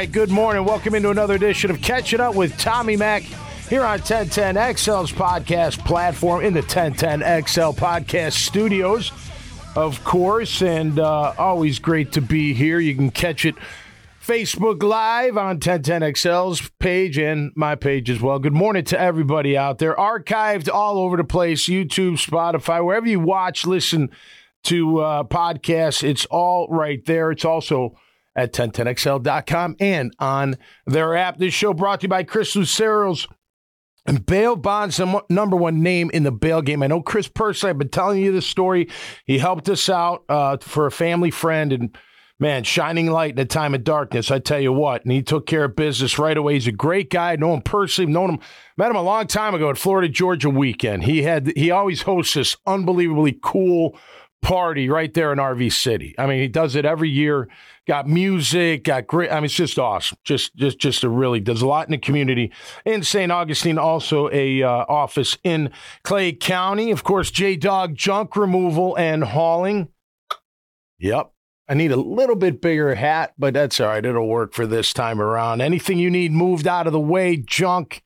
Right, good morning. Welcome into another edition of Catching Up with Tommy Mac here on 1010XL's podcast platform in the 1010XL podcast studios, of course, and uh, always great to be here. You can catch it Facebook Live on 1010XL's page and my page as well. Good morning to everybody out there. Archived all over the place YouTube, Spotify, wherever you watch, listen to uh, podcasts, it's all right there. It's also at 1010XL.com and on their app. This show brought to you by Chris Lucero's and Bail Bonds, the number one name in the bail game. I know Chris personally. I've been telling you this story. He helped us out uh, for a family friend, and man, shining light in a time of darkness. I tell you what, and he took care of business right away. He's a great guy. Know him personally. Known him, met him a long time ago at Florida Georgia weekend. He had he always hosts this unbelievably cool party right there in RV City. I mean, he does it every year. Got music, got great. I mean, it's just awesome. Just, just, just a really does a lot in the community in St. Augustine. Also, a uh, office in Clay County. Of course, J Dog Junk Removal and Hauling. Yep. I need a little bit bigger hat, but that's all right. It'll work for this time around. Anything you need moved out of the way, junk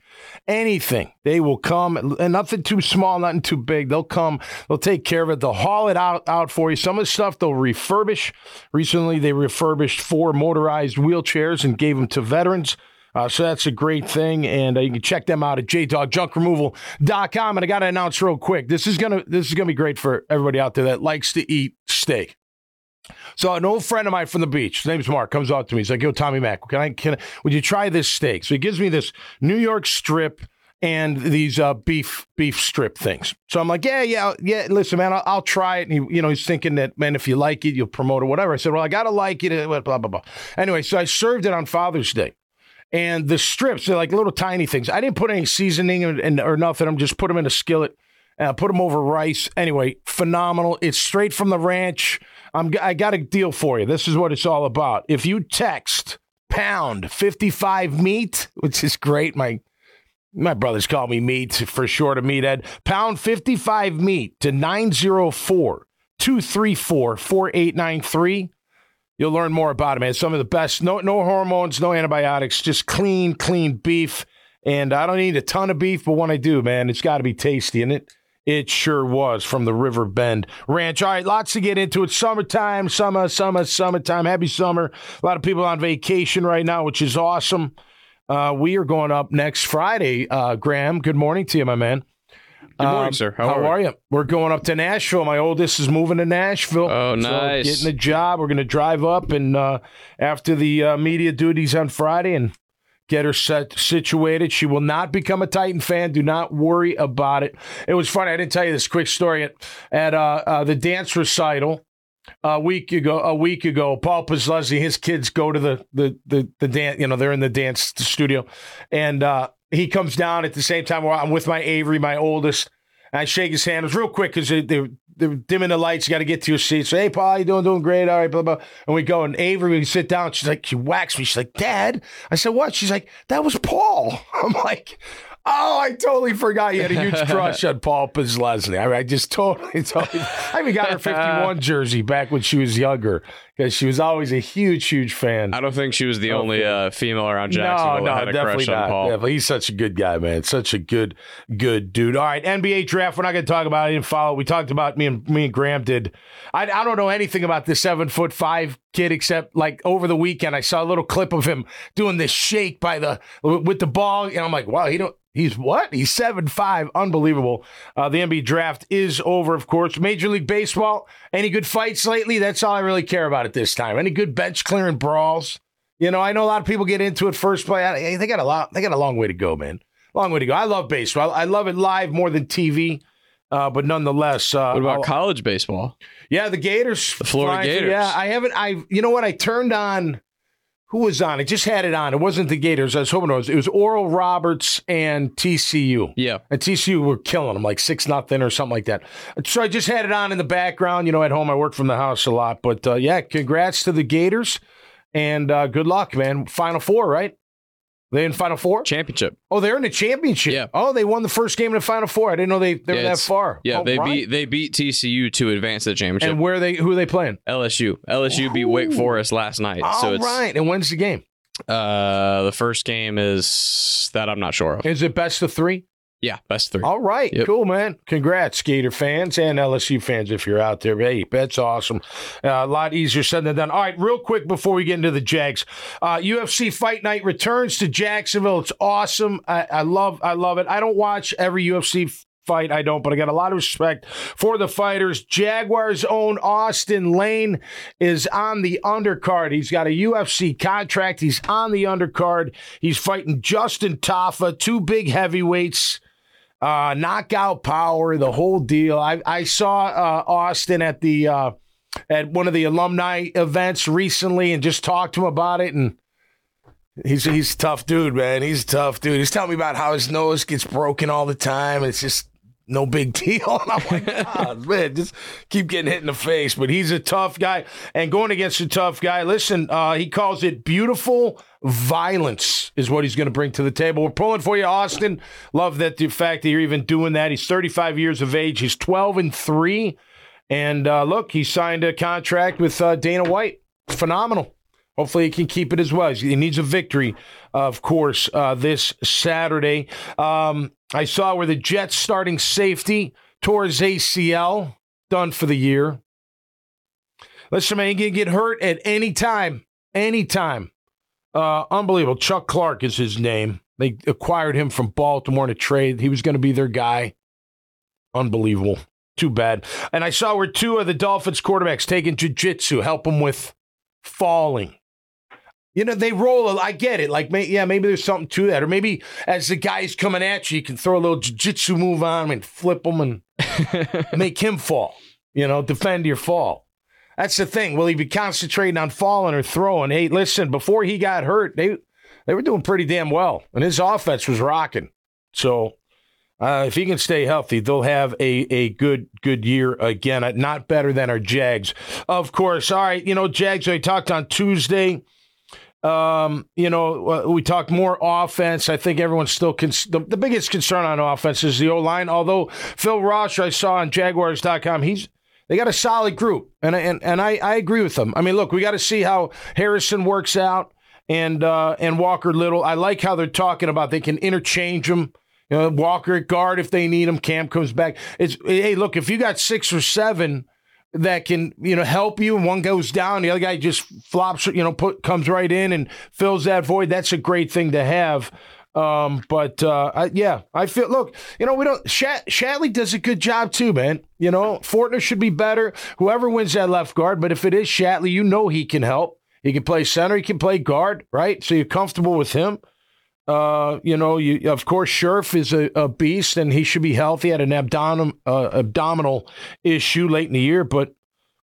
anything. They will come, and nothing too small, nothing too big. They'll come, they'll take care of it, they'll haul it out, out for you. Some of the stuff they'll refurbish. Recently, they refurbished four motorized wheelchairs and gave them to veterans. Uh, so that's a great thing, and uh, you can check them out at jdogjunkremoval.com. And I got to announce real quick: this is gonna this is gonna be great for everybody out there that likes to eat steak. So an old friend of mine from the beach, his name's Mark, comes up to me. He's like, "Yo, Tommy Mac, can I can would you try this steak?" So he gives me this New York strip and these uh, beef beef strip things. So I'm like, "Yeah, yeah, yeah. Listen, man, I'll, I'll try it." And he, you know, he's thinking that, man, if you like it, you'll promote it, whatever. I said, "Well, I gotta like it." Blah blah blah. Anyway, so I served it on Father's Day. And the strips, they're like little tiny things. I didn't put any seasoning in, in, or nothing. I'm just put them in a skillet, and I put them over rice. Anyway, phenomenal. It's straight from the ranch. I'm, I got a deal for you. This is what it's all about. If you text pound 55 meat, which is great, my my brothers call me meat for short of meathead, pound 55 meat to 904 234 4893. You'll learn more about it, man. Some of the best, no, no hormones, no antibiotics, just clean, clean beef. And I don't need a ton of beef, but when I do, man, it's got to be tasty. And it, it sure was from the River Bend Ranch. All right, lots to get into. It's summertime, summer, summer, summertime. Happy summer. A lot of people on vacation right now, which is awesome. Uh, we are going up next Friday. Uh, Graham, good morning to you, my man. Good morning, um, sir. How, how are, are, you? We're going up to Nashville. My oldest is moving to Nashville. Oh, nice. So getting a job. We're going to drive up and uh, after the uh, media duties on Friday and get her set situated. She will not become a Titan fan. Do not worry about it. It was funny. I didn't tell you this quick story at at uh, uh, the dance recital a week ago. A week ago, Paul Posluszny, his kids go to the the the, the dance. You know, they're in the dance studio, and uh, he comes down at the same time. I'm with my Avery, my oldest. I shake his hand. It was real quick because they, they, they're dimming the lights. You got to get to your seat. So, hey, Paul, you doing? Doing great. All right, blah, blah. And we go. And Avery, we sit down. She's like, she whacks me. She's like, Dad. I said, what? She's like, that was Paul. I'm like, Oh, I totally forgot you had a huge crush on Paul Posluszny. I, mean, I just totally, totally. I even got her 51 jersey back when she was younger because she was always a huge, huge fan. I don't think she was the only uh, female around Jacksonville no, no, had a definitely crush not. on Paul. Yeah, but he's such a good guy, man. Such a good, good dude. All right, NBA draft. We're not going to talk about it. I didn't follow. We talked about me and me and Graham did. I, I don't know anything about this seven foot five kid except like over the weekend I saw a little clip of him doing this shake by the with the ball, and I'm like, wow, he don't He's what? He's seven five, unbelievable. Uh, the NBA draft is over, of course. Major League Baseball. Any good fights lately? That's all I really care about at this time. Any good bench clearing brawls? You know, I know a lot of people get into it first play. They got a lot. They got a long way to go, man. Long way to go. I love baseball. I love it live more than TV. Uh, but nonetheless, uh, what about I'll, college baseball? Yeah, the Gators, the Florida Gators. Yeah, I haven't. I you know what? I turned on who was on? I just had it on. It wasn't the Gators. I was hoping it was. It was Oral Roberts and TCU. Yeah, and TCU were killing them like six nothing or something like that. So I just had it on in the background. You know, at home I work from the house a lot, but uh, yeah, congrats to the Gators and uh, good luck, man. Final four, right? They in Final Four? Championship. Oh, they're in the championship. Yeah. Oh, they won the first game in the Final Four. I didn't know they, they yeah, were that far. Yeah, oh, they right. beat they beat TCU to advance to the championship. And where they who are they playing? LSU. LSU Ooh. beat Wake Forest last night. All so it's, right. And when's the game? Uh, the first game is that I'm not sure of. Is it best of three? Yeah, best three. All right, yep. cool, man. Congrats, Gator fans and LSU fans if you're out there. Hey, that's awesome. Uh, a lot easier said than done. All right, real quick before we get into the Jags, uh, UFC Fight Night returns to Jacksonville. It's awesome. I, I love, I love it. I don't watch every UFC fight. I don't, but I got a lot of respect for the fighters. Jaguars' own Austin Lane is on the undercard. He's got a UFC contract. He's on the undercard. He's fighting Justin Tafa, two big heavyweights uh, knockout power, the whole deal. I, I saw uh, Austin at the uh, at one of the alumni events recently and just talked to him about it. And he's he's a tough dude, man. He's a tough dude. He's telling me about how his nose gets broken all the time. It's just no big deal. And I'm like, God, man, just keep getting hit in the face. But he's a tough guy. And going against a tough guy, listen, uh, he calls it beautiful violence is what he's going to bring to the table. We're pulling for you, Austin. Love that the fact that you're even doing that. He's 35 years of age. He's 12 and three. And uh, look, he signed a contract with uh, Dana White. Phenomenal. Hopefully, he can keep it as well. He needs a victory, of course, uh, this Saturday. Um, I saw where the Jets starting safety tore his ACL, done for the year. Listen, man, he can get hurt at any time, anytime. Uh, unbelievable. Chuck Clark is his name. They acquired him from Baltimore in a trade. He was going to be their guy. Unbelievable. Too bad. And I saw where two of the Dolphins quarterbacks taking jiu-jitsu, help him with falling. You know, they roll. I get it. Like, may, yeah, maybe there's something to that. Or maybe as the guy's coming at you, you can throw a little jiu-jitsu move on him and flip him and make him fall. You know, defend your fall. That's the thing. Will he be concentrating on falling or throwing? Hey, listen, before he got hurt, they they were doing pretty damn well, and his offense was rocking. So uh, if he can stay healthy, they'll have a, a good good year again. Not better than our Jags, of course. All right, you know Jags. I talked on Tuesday. Um, you know, uh, we talked more offense. I think everyone's still cons- the, the biggest concern on offense is the O line. Although Phil Ross, I saw on Jaguars.com, he's they got a solid group, and and and I, I agree with them. I mean, look, we got to see how Harrison works out and uh, and Walker Little. I like how they're talking about they can interchange them. You know, Walker at guard if they need him. Cam comes back. It's hey, look, if you got six or seven that can you know help you, and one goes down, the other guy just flops, you know, put comes right in and fills that void. That's a great thing to have. Um, but uh, I, yeah, I feel. Look, you know, we don't. Shat, Shatley does a good job too, man. You know, Fortner should be better. Whoever wins that left guard, but if it is Shatley, you know he can help. He can play center. He can play guard, right? So you're comfortable with him. Uh, you know, you of course Scherff is a, a beast, and he should be healthy. Had an abdominal uh, abdominal issue late in the year, but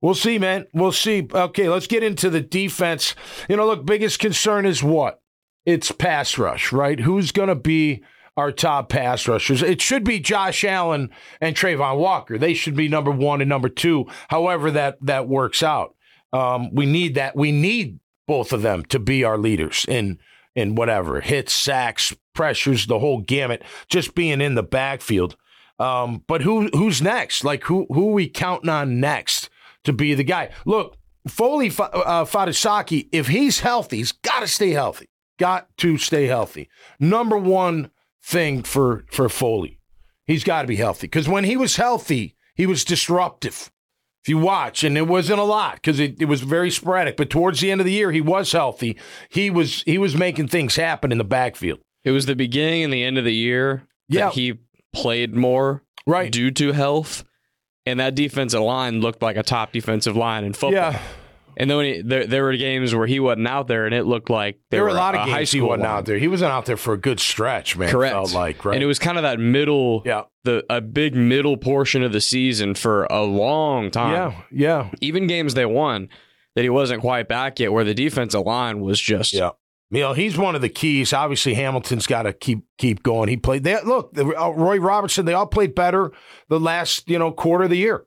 we'll see, man. We'll see. Okay, let's get into the defense. You know, look, biggest concern is what it's pass rush, right? Who's going to be our top pass rushers? It should be Josh Allen and Travon Walker. They should be number one and number two. However, that that works out. Um, we need that. We need both of them to be our leaders in in whatever hits, sacks, pressures, the whole gamut. Just being in the backfield. Um, but who who's next? Like who who we counting on next to be the guy? Look, Foley uh, Fatukasi, if he's healthy, he's got to stay healthy got to stay healthy. Number one thing for for Foley, he's got to be healthy because when he was healthy, he was disruptive. If you watch, and it wasn't a lot because it, it was very sporadic, but towards the end of the year, he was healthy. He was he was making things happen in the backfield. It was the beginning and the end of the year yeah. he played more right due to health, and that defensive line looked like a top defensive line in football. Yeah. And then he, there, there were games where he wasn't out there, and it looked like there, were a lot of games he wasn't line. out there. He wasn't out there for a good stretch, man. Correct. Felt like right, and it was kind of that middle, yeah, the a big middle portion of the season for a long time. Yeah, yeah. Even games they won that he wasn't quite back yet, where the defensive line was just yeah. You know, he's one of the keys. Obviously, Hamilton's got to keep keep going. He played. They, look, uh, Roy Robertson. They all played better the last you know quarter of the year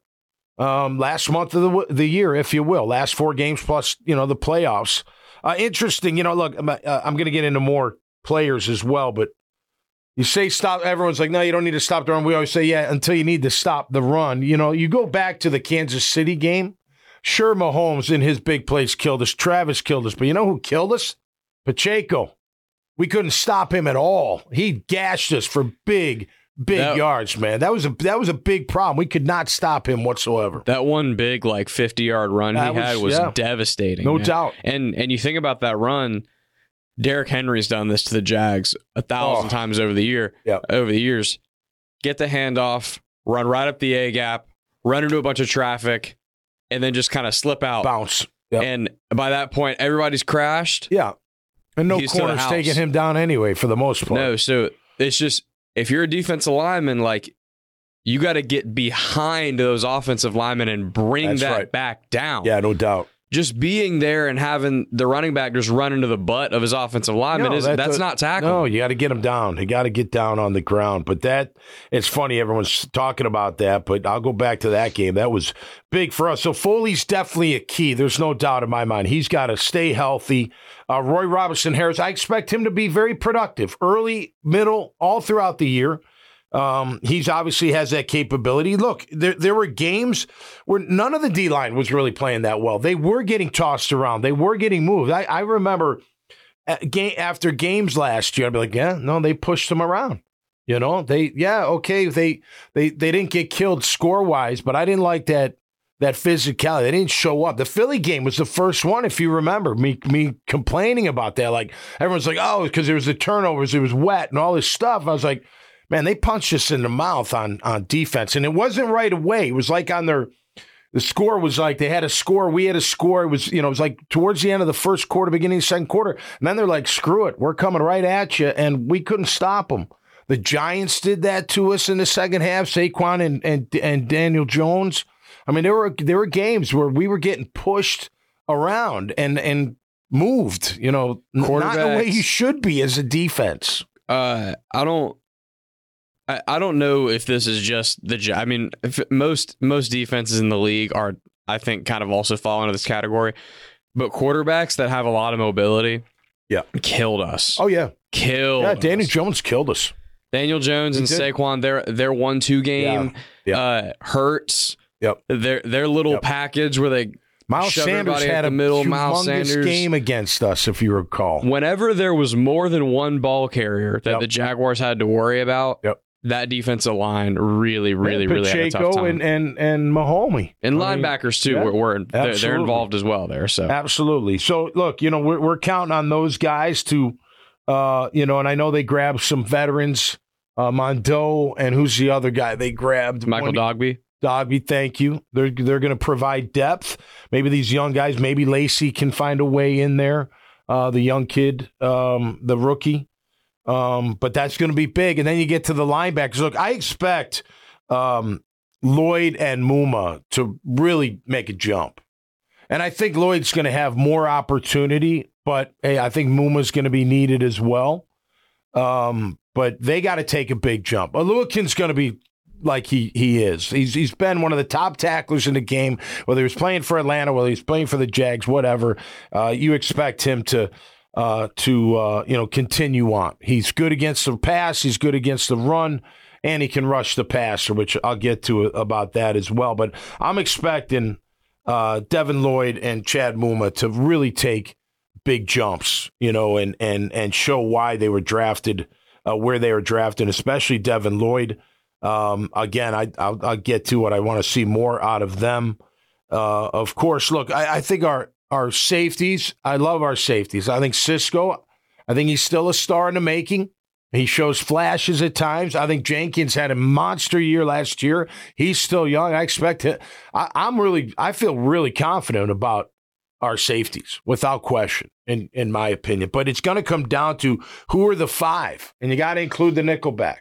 um, last month of the, the year, if you will, last four games plus, you know, the playoffs. Uh, interesting, you know, look, I'm, uh, I'm going to get into more players as well, but you say stop, everyone's like, no, you don't need to stop the run. We always say, yeah, until you need to stop the run. You know, you go back to the Kansas City game. Sure, Mahomes in his big plays killed us. Travis killed us, but you know who killed us? Pacheco, we couldn't stop him at all. He gashed us for big, big That- yards, man. That was a that was a big problem. We could not stop him whatsoever. That one big like 50 yard run That he was- had was yeah. devastating. No man. doubt. And and you think about that run, Derrick Henry's done this to the Jags a thousand Oh. times over the year. Yep. Over the years, get the handoff, run right up the A gap, run into a bunch of traffic, and then just kind of slip out. Bounce. Yep. And by that point, everybody's crashed. Yeah. And no He's corners taking him down anyway for the most part. No, so it's just if you're a defensive lineman, like you got to get behind those offensive linemen and bring That's that right. back down. Yeah, no doubt. Just being there and having the running back just run into the butt of his offensive lineman No, is that's that's a- not tackling. No, you got to get him down. You got to get down on the ground. But that, it's funny, everyone's talking about that, but I'll go back to that game. That was big for us. So Foley's definitely a key. There's no doubt in my mind. He's got to stay healthy. Uh, Roy Robertson Harris, I expect him to be very productive early, middle, all throughout the year. Um, he's obviously has that capability. Look, there there were games where none of the D line was really playing that well. They were getting tossed around. They were getting moved. I, I remember game after games last year, I'd be like, yeah, no, they pushed them around. You know, they yeah, okay, they they they didn't get killed score wise, but I didn't like that that physicality. They didn't show up. The Philly game was the first one, if you remember me me complaining about that. Like everyone's like, oh, because there was the turnovers, it was wet and all this stuff. I was like, man, they punched us in the mouth on on defense, and it wasn't right away. It was like on their the score was like they had a score, we had a score. It was you know it was like towards the end of the first quarter, beginning of the second quarter, and then they're like, screw it, we're coming right at you, and we couldn't stop them. The Giants did that to us in the second half. Saquon and and and Daniel Jones. I mean, there were there were games where we were getting pushed around and and moved. You know, not the way you should be as a defense. Uh, I don't. I, I don't know if this is just the. I mean, if most most defenses in the league are, I think, kind of also fall into this category. But quarterbacks that have a lot of mobility, Yeah. killed us. Oh yeah, killed. yeah. Daniel us. Jones killed us. Daniel Jones He and did. Saquon, their their one two game, Yeah. uh, hurts. Yep. Their their little Yep. package where they Miles Sanders had a the middle, humongous Miles Sanders. game against us, if you recall. whenever there was more than one ball carrier that Yep. the Jaguars had to worry about, Yep. That defensive line really, really, Yeah, really had a tough time. and and and Mahomey and I mean, linebackers too yeah, were, were they're, they're involved as well there. So Absolutely. So look, you know, we're we're counting on those guys to, uh, you know, and I know they grabbed some veterans, uh, Mondo, and who's the other guy they grabbed? Michael Dogbe, Dogbe, thank you. They're they're going to provide depth. Maybe these young guys, maybe Lacy can find a way in there. Uh, the young kid, um, the rookie. Um, but that's going to be big. And then you get to the linebackers. Look, I expect um, Lloyd and Muma to really make a jump. And I think Lloyd's going to have more opportunity, but hey, I think Muma's going to be needed as well. Um, but they got to take a big jump. Oluokun's going to be like he he is. He's he's been one of the top tacklers in the game. Whether he was playing for Atlanta, whether he's playing for the Jags, whatever, uh, you expect him to uh, to uh, you know continue on. He's good against the pass. He's good against the run. And he can rush the passer, which I'll get to about that as well. But I'm expecting uh, Devin Lloyd and Chad Muma to really take big jumps, you know, and and and show why they were drafted uh, where they were drafted, especially Devin Lloyd. Um, again, I, I'll, I'll get to what I want to see more out of them. Uh, of course, look, I, I think our our safeties. I love our safeties. I think Cisco. I think he's still a star in the making. He shows flashes at times. I think Jenkins had a monster year last year. He's still young. I expect it. I, I'm really, I feel really confident about our safeties without question, in in my opinion. But it's going to come down to who are the five, and you got to include the nickelback,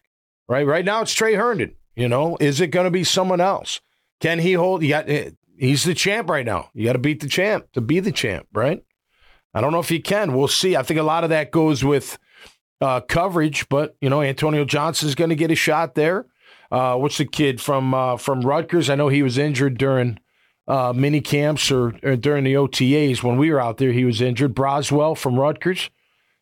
right? Right now it's Tre Herndon. You know, is it going to be someone else? Can he hold? You got. He's the champ right now. You got to beat the champ to be the champ, right? I don't know if he can. We'll see. I think a lot of that goes with uh, coverage, but you know, Antonio Johnson is going to get a shot there. Uh, what's the kid from uh, from Rutgers? I know he was injured during uh, mini camps or, or during the OTAs when we were out there. He was injured. Braswell from Rutgers.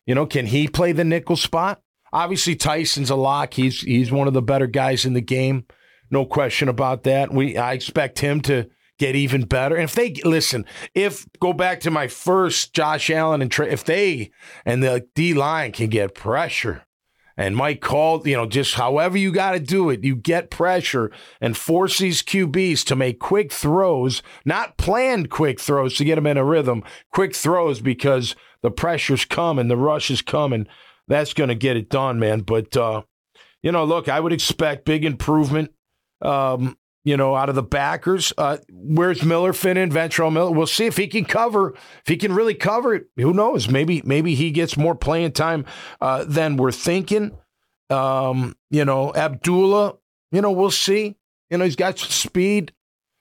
You know, can he play the nickel spot? Obviously, Tyson's a lock. He's he's one of the better guys in the game, no question about that. We I expect him to get even better. And if they listen, if go back to my first Josh Allen and Trey, if they and the D line can get pressure and Mike called, you know, just however you got to do it, you get pressure and force these QBs to make quick throws, not planned quick throws to get them in a rhythm, quick throws because the pressure's coming, the rush is coming. That's going to get it done, man. But, uh, you know, look, I would expect big improvement. Um, you know, out of the backers. Uh, where's Miller fit in? Ventrell Miller. We'll see if he can cover. If he can really cover it, who knows? Maybe maybe he gets more playing time uh, than we're thinking. Um, you know, Abdullah. You know, we'll see. You know, he's got speed.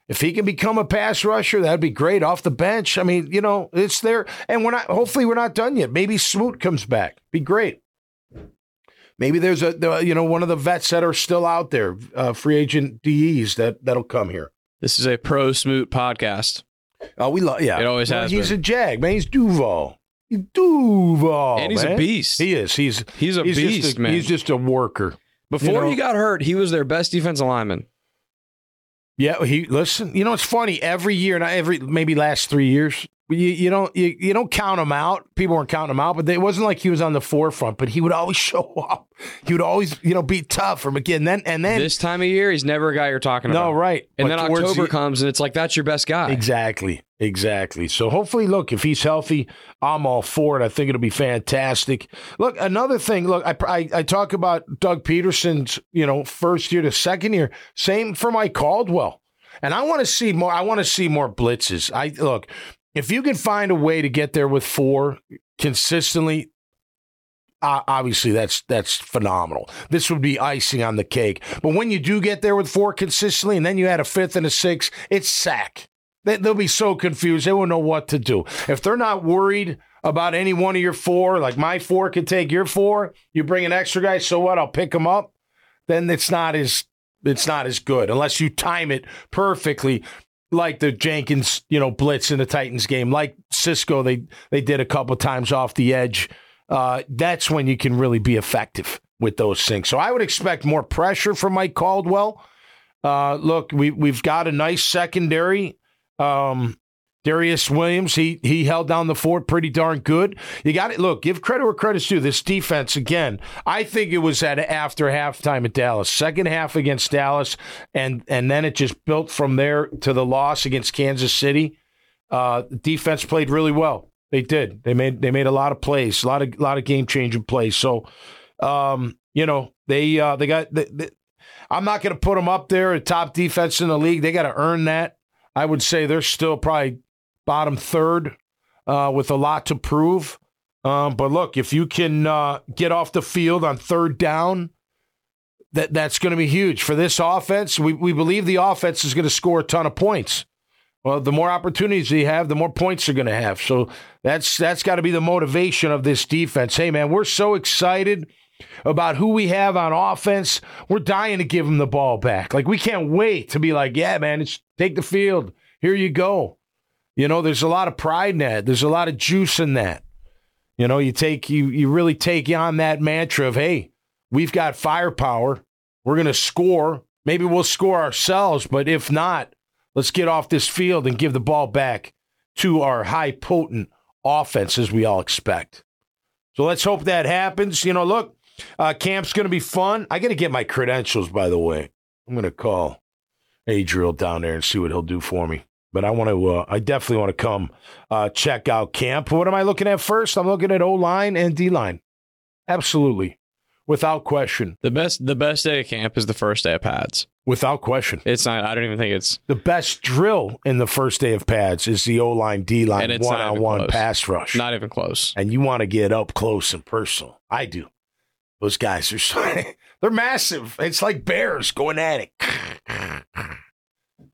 If he can become a pass rusher, that'd be great off the bench. I mean, you know, it's there, and we're not. Hopefully, we're not done yet. Maybe Smoot comes back. Be great. Maybe there's a the, you know one of the vets that are still out there, uh, free agent DEs that that'll come here. This is a pro Smoot podcast. Oh, we love yeah. It always has. He's been. a jag man. He's Duval. He's Duval, and he's man. a beast. He is. He's he's a he's beast, a, man. He's just a worker. Before you know- he got hurt, he was their best defensive lineman. Yeah, he listen. You know, it's funny. Every year, not every maybe last three years, you, you don't you, you don't count him out. People weren't counting him out, but it wasn't like he was on the forefront. But he would always show up. He would always you know be tough for McGinn. Then and then This time of year, he's never a guy you're talking about. no right. And But then October the- comes, and it's like that's your best guy. Exactly. Exactly. So hopefully, look, if he's healthy, I'm all for it. I think it'll be fantastic. Look, another thing. Look, I, I, I talk about Doug Pederson's, you know, first year to second year. Same for Mike Caldwell. And I want to see more. I want to see more blitzes. I look if you can find a way to get there with four consistently. Uh, obviously, that's that's phenomenal. This would be icing on the cake. But when you do get there with four consistently, and then you add a fifth and a sixth, it's sack. They, they'll be so confused. They won't know what to do. If they're not worried about any one of your four, like my four could take your four, you bring an extra guy, so what? I'll pick them up. Then it's not as it's not as good unless you time it perfectly, like the Jenkins, you know, blitz in the Titans game, like Cisco. They they did a couple times off the edge. Uh, that's when you can really be effective with those things. So I would expect more pressure from Mike Caldwell. Uh, look, we we've got a nice secondary. Um, Darious Williams, he he held down the fort pretty darn good. You got it. Look, give credit where credit's due. This defense again. I think it was at after halftime at Dallas, second half against Dallas, and and then it just built from there to the loss against Kansas City. Uh, defense played really well. They did. They made they made a lot of plays, a lot of lot of game changing plays. So, um, you know, they uh, they got. They, they, I'm not going to put them up there at top defense in the league. They got to earn that. I would say they're still probably bottom third uh, with a lot to prove. Um, but look, if you can uh, get off the field on third down, that that's going to be huge for this offense. We we believe the offense is going to score a ton of points. Well, the more opportunities they have, the more points they're going to have. So that's that's got to be the motivation of this defense. Hey, man, we're so excited about who we have on offense. We're dying to give them the ball back. Like we can't wait to be like, yeah, man, it's take the field. Here you go. You know, there's a lot of pride in that. There's a lot of juice in that. You know, you take you you really take on that mantra of, hey, we've got firepower. We're gonna score. Maybe we'll score ourselves, but if not, let's get off this field and give the ball back to our high potent offense as we all expect. So let's hope that happens. You know, look, uh, camp's going to be fun. I got to get my credentials, by the way. I'm going to call Adriel down there and see what he'll do for me. But I want to, uh, I definitely want to come uh, check out camp. What am I looking at first? I'm looking at O line and D line. Absolutely. Without question. The best the best day of camp is the first day of pads. Without question. It's not. I don't even think it's. The best drill in the first day of pads is the O line, D line, And it's not one on one pass rush. Not even close. and you want to get up close and personal. I do. Those guys are so, they're massive. It's like bears going at it.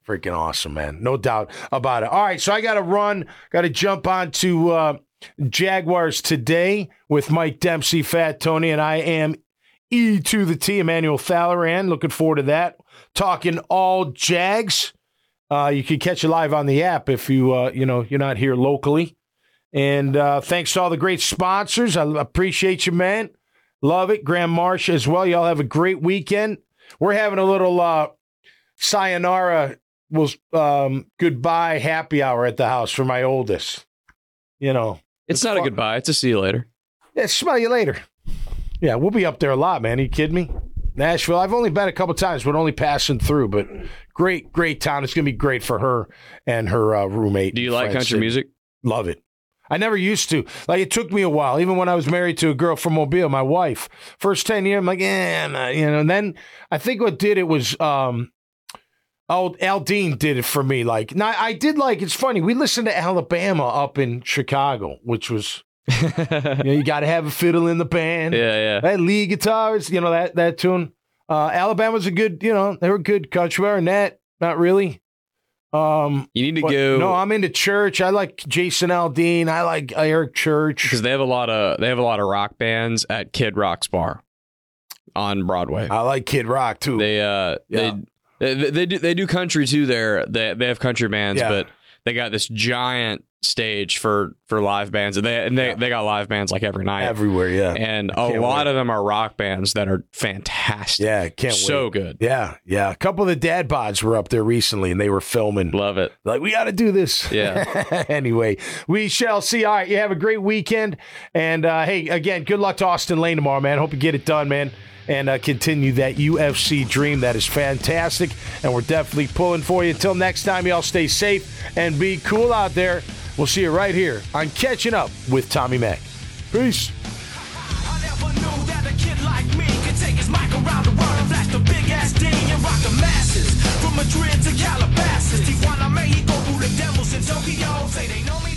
Freaking awesome, man. No doubt about it. All right, so I got to run. Got to jump on to uh, Jaguars today with Mike Dempsey, Fat Tony, and I am E to the T, Emmanuel Thalleran. Looking forward to that. Talking all Jags. Uh, you can catch it live on the app if you uh, you know you're not here locally. And uh, thanks to all the great sponsors. I appreciate you, man. Love it. Graham Marsh as well. Y'all have a great weekend. We're having a little uh, sayonara we'll um, goodbye happy hour at the house for my oldest. You know, It's not a goodbye. It's a see you later. yeah, smell you later. Yeah, we'll be up there a lot, man. Are you kidding me? Nashville. I've only been a couple times, but only passing through. But great, great town. It's gonna be great for her and her uh, roommate. Do you like country music? Love it. I never used to. Like it took me a while, even when I was married to a girl from Mobile, my wife. First ten years, I'm like, eh, nah, you know. And then I think what did it was, um, oh, Aldean did it for me. Like, now I did like. It's funny. We listened to Alabama up in Chicago, which was, you, know, you got to have a fiddle in the band. Yeah, yeah. That lead guitars, you know that that tune. Uh, Alabama's a good, you know, they were good country. Arnett, not really. Um, You need to go. No, I'm into church. I like Jason Aldean. I like Eric Church. because they have a lot of they have a lot of rock bands at Kid Rock's bar on Broadway. I like Kid Rock too. They uh Yeah. they, they they do they do country too there. They they have country bands, Yeah. but they got this giant stage for for live bands. And they and they, Yeah. they got live bands like every night. Everywhere, yeah. and a lot wait. of them are rock bands that are fantastic. yeah, can't so wait. good. Yeah, yeah. A couple of the dad bods were up there recently and they were filming. Love it. Like, we got to do this. Yeah. anyway, we shall see. All right. You have a great weekend. And uh, hey, again, good luck to Austin Lane tomorrow, man. Hope you get it done, man and uh, continue that UFC dream. That is fantastic, and we're definitely pulling for you. Until next time, y'all stay safe and be cool out there. We'll see you right here on Catching Up with Tommy Mac. Peace. Madrid to Calabasas, Tijuana, Mexico, the devils in Tokyo say they know me.